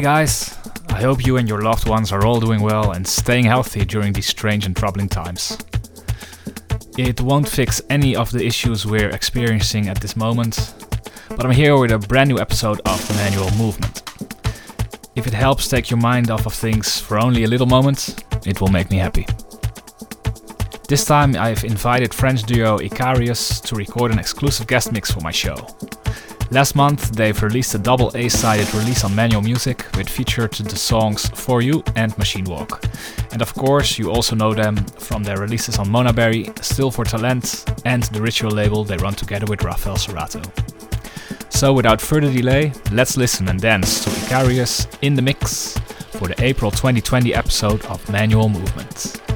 Hi guys, I hope you and your loved ones are all doing well and staying healthy during these strange and troubling times. It won't fix any of the issues we're experiencing at this moment, but I'm here with a brand new episode of Manual Movement. If it helps take your mind off of things for only a little moment, it will make me happy. This time I've invited French duo Icarius to record an exclusive guest mix for my show. Last month they've released a double A-sided release on Manual Music which featured the songs For You and Machine Walk. And of course you also know them from their releases on Monaberry, Stil vor Talent and the Ritual label they run together with Rafael Cerato. So without further delay, let's listen and dance to Icarius in the mix for the April 2020 episode of Manual Movement.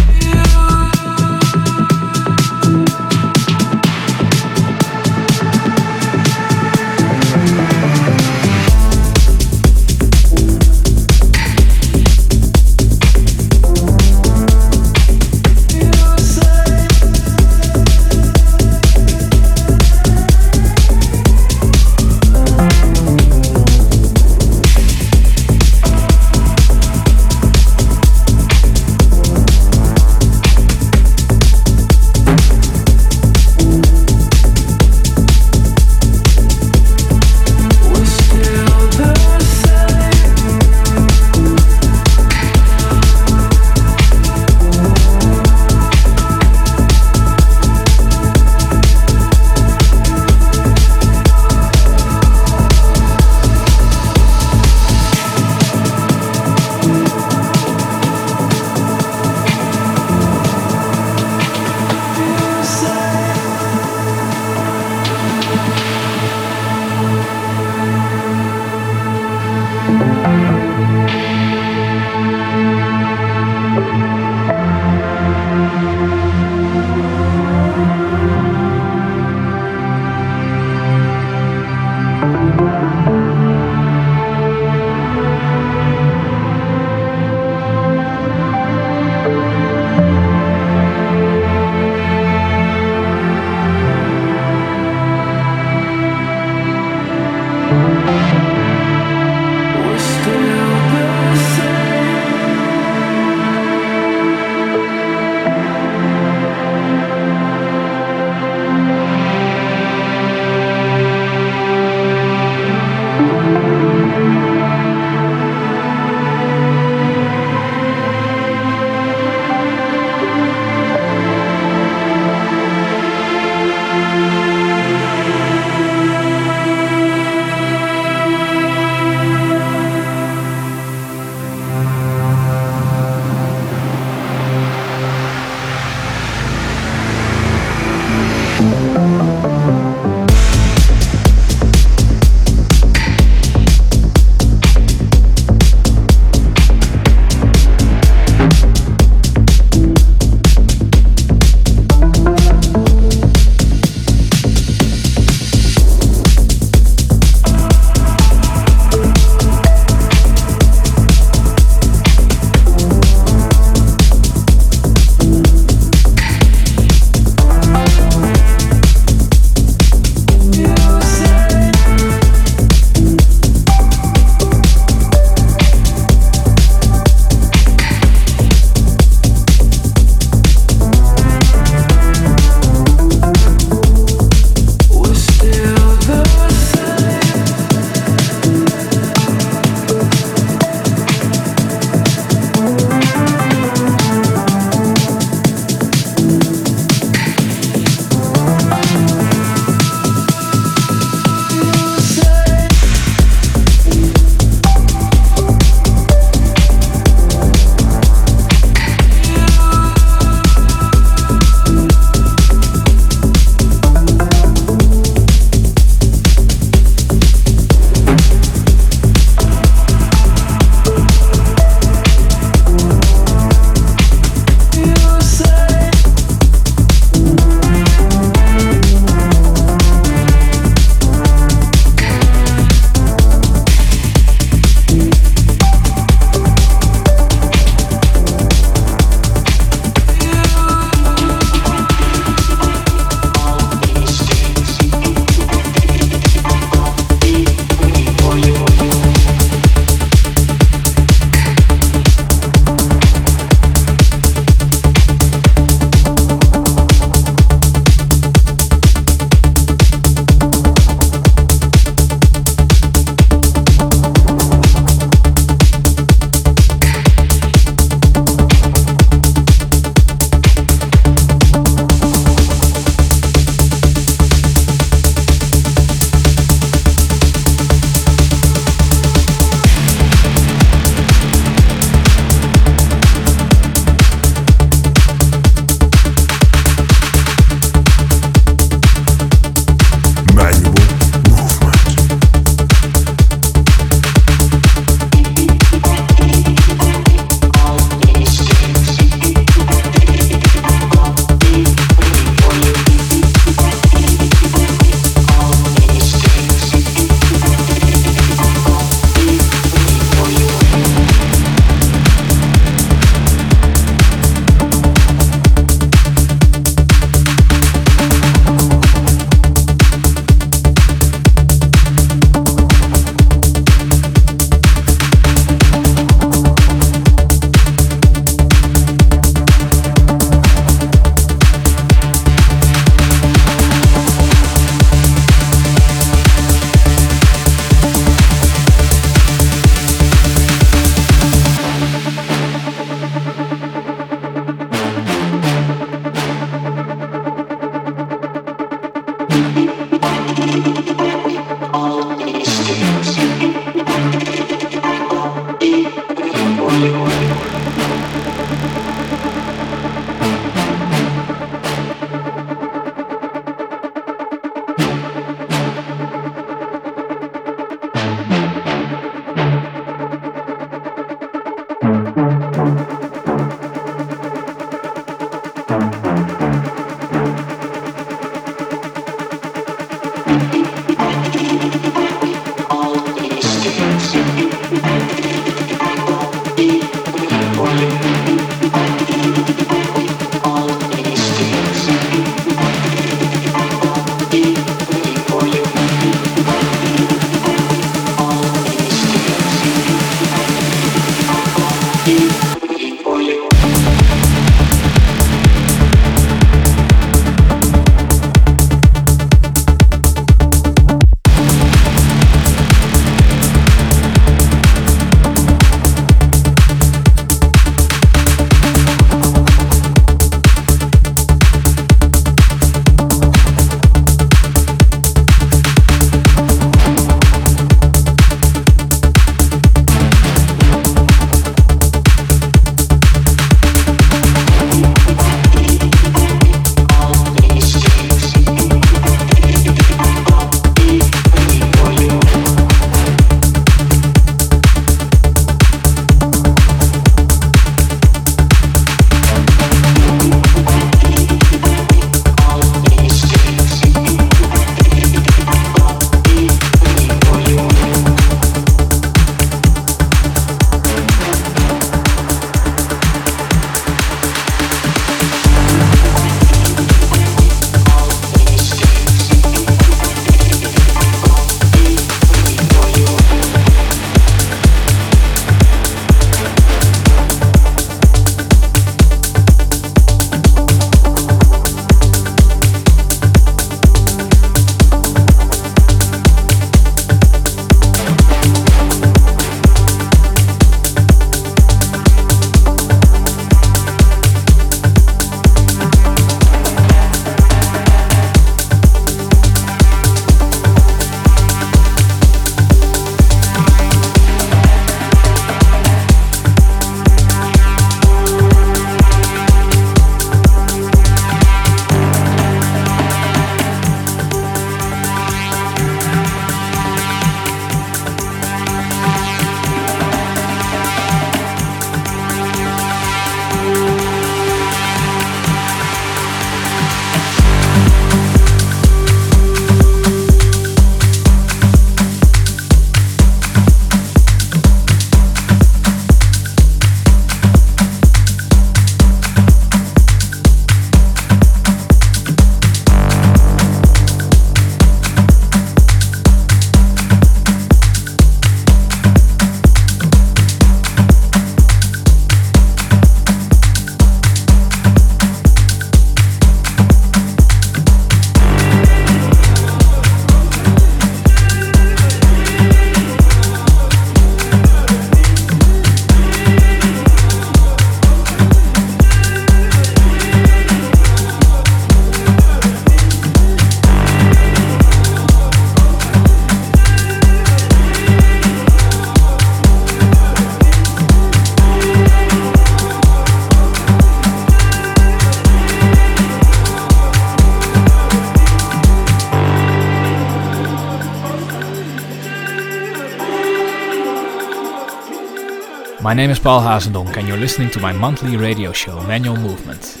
My name is Paul Hazendonk and you're listening to my monthly radio show, Manual Movement.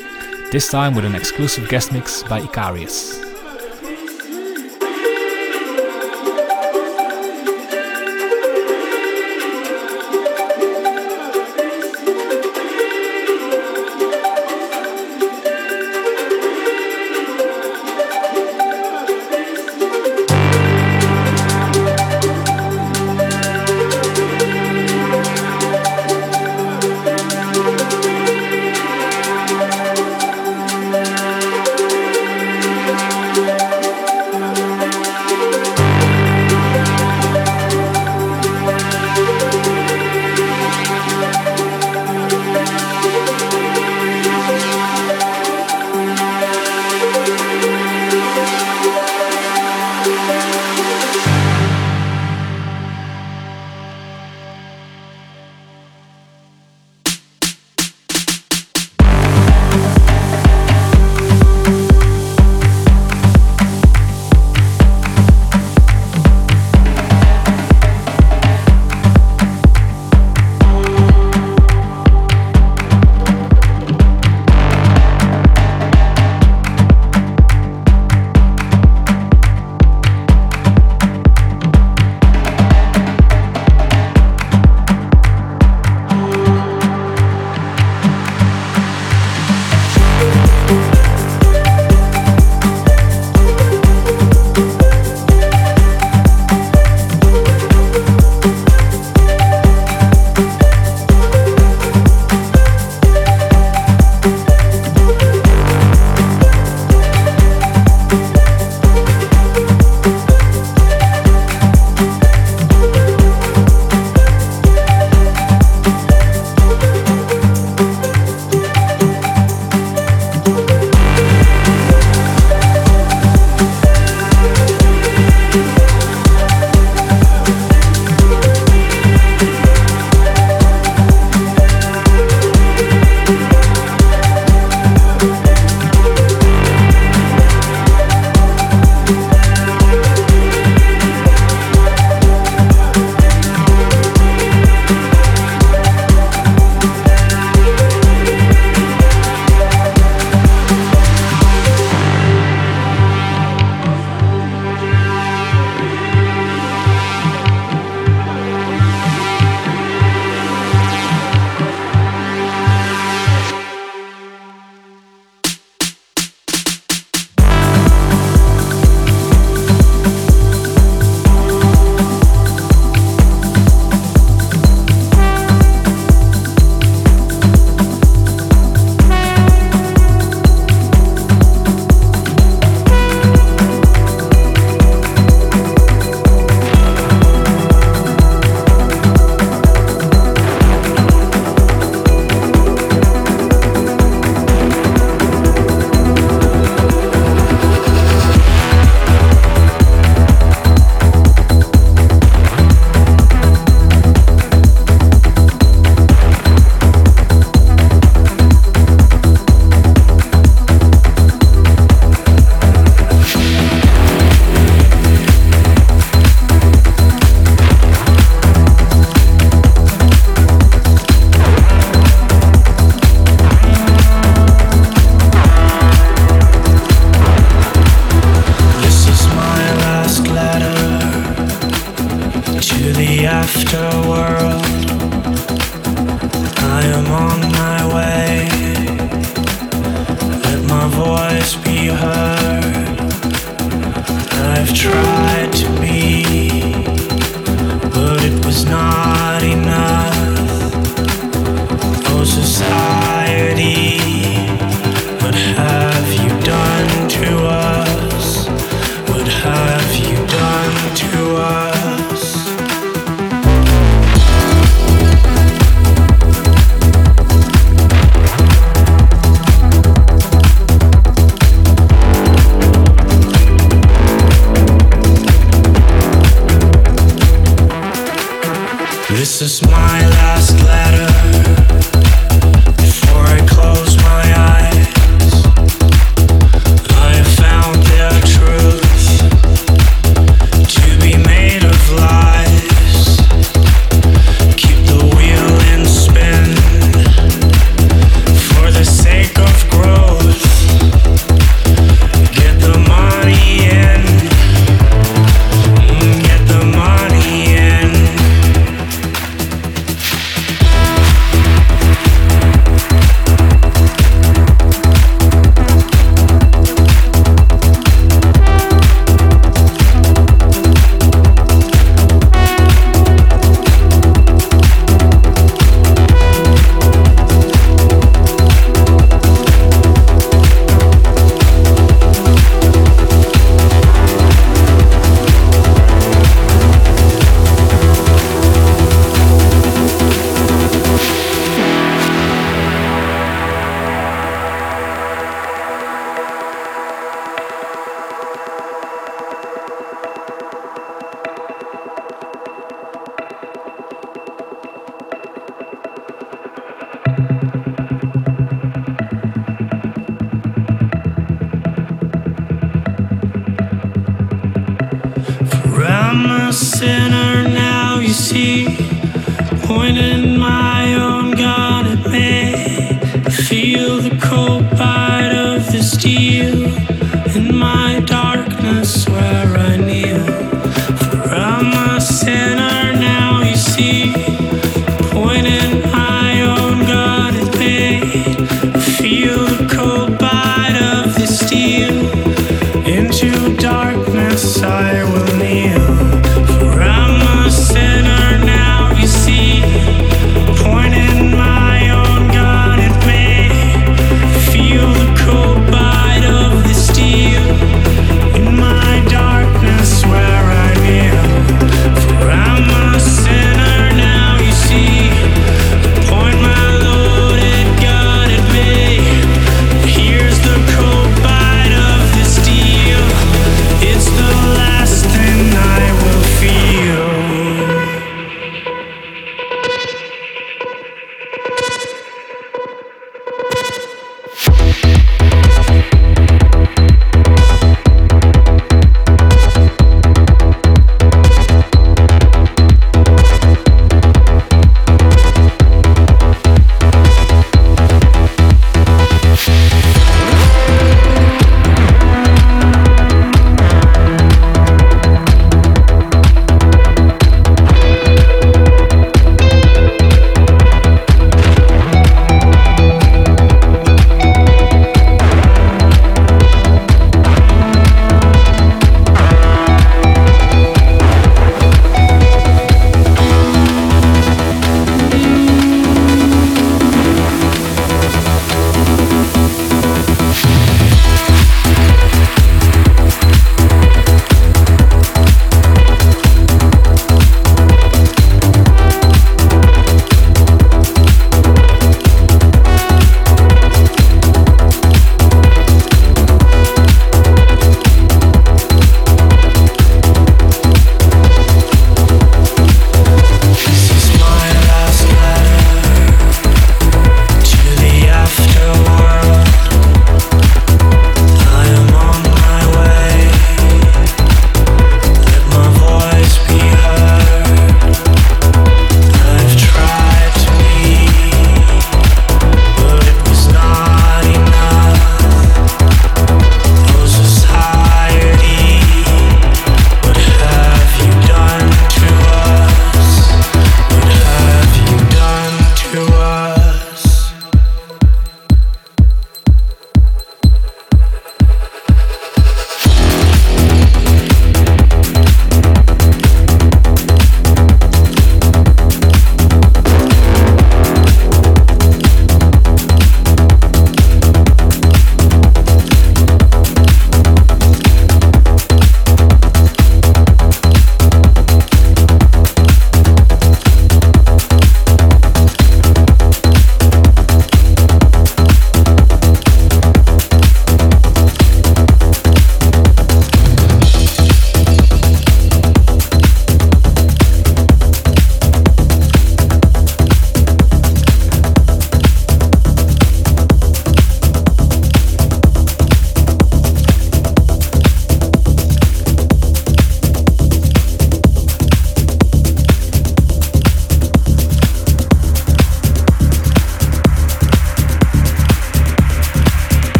This time with an exclusive guest mix by Icarius.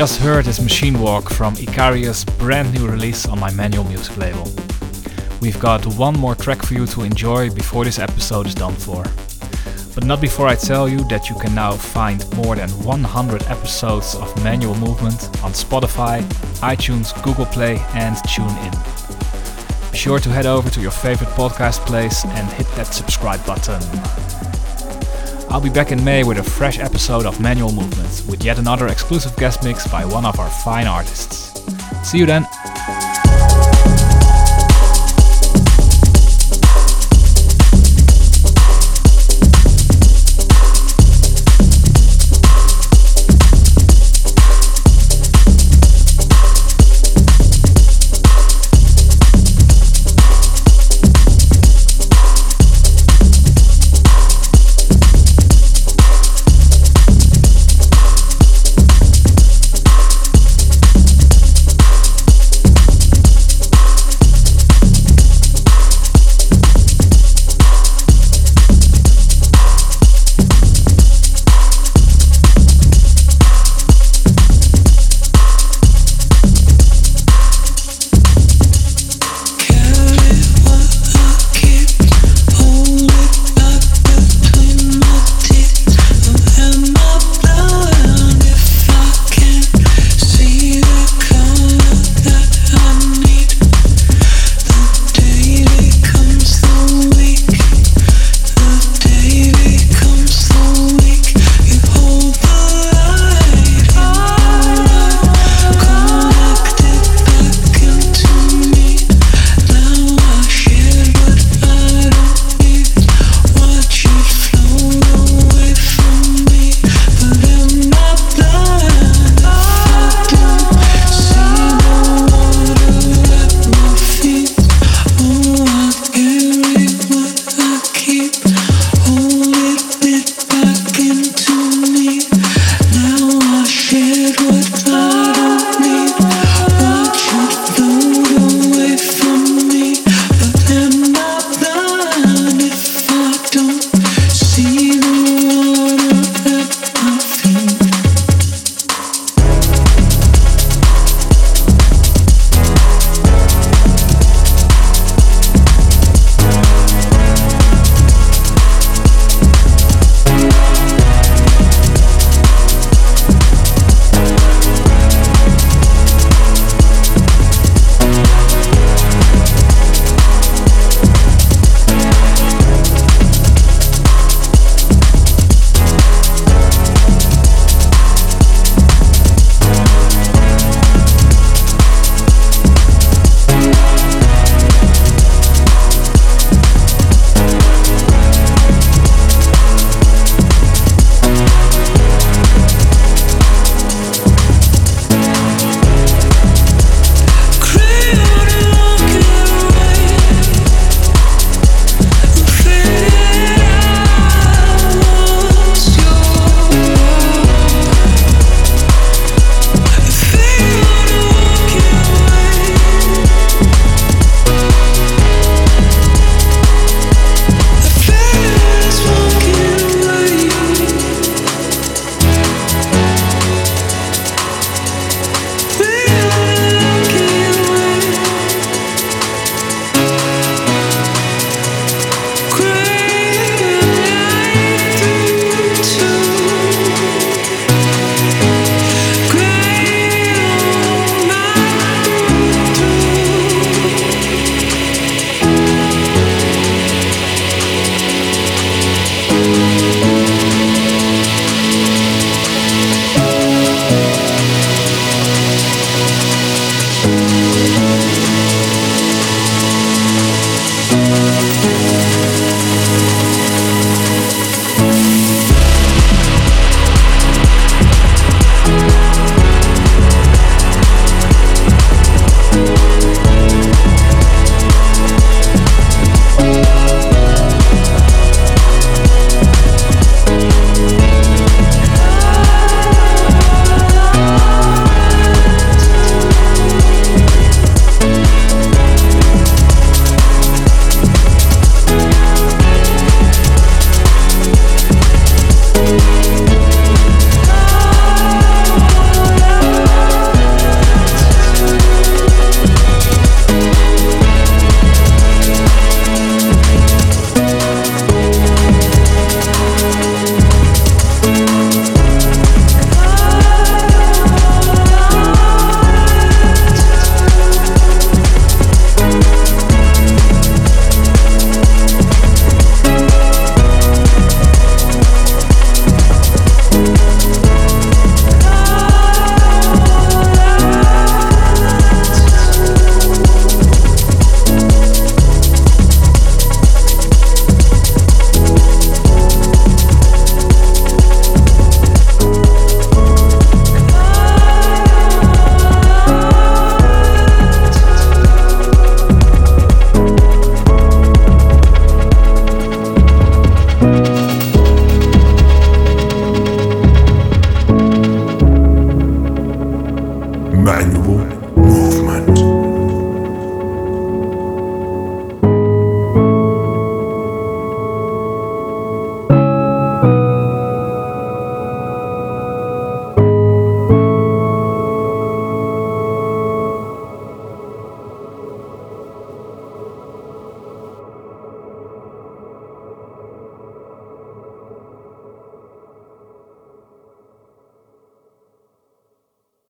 Just heard is Machine Walk from Icarius' brand new release on my manual music label. We've got one more track for you to enjoy before this episode is done for. But not before I tell you that you can now find more than 100 episodes of Manual Movement on Spotify, iTunes, Google Play, and TuneIn. Be sure to head over to your favorite podcast place and hit that subscribe button. I'll be back in May with a fresh episode of Manual Movements with yet another exclusive guest mix by one of our fine artists. See you then!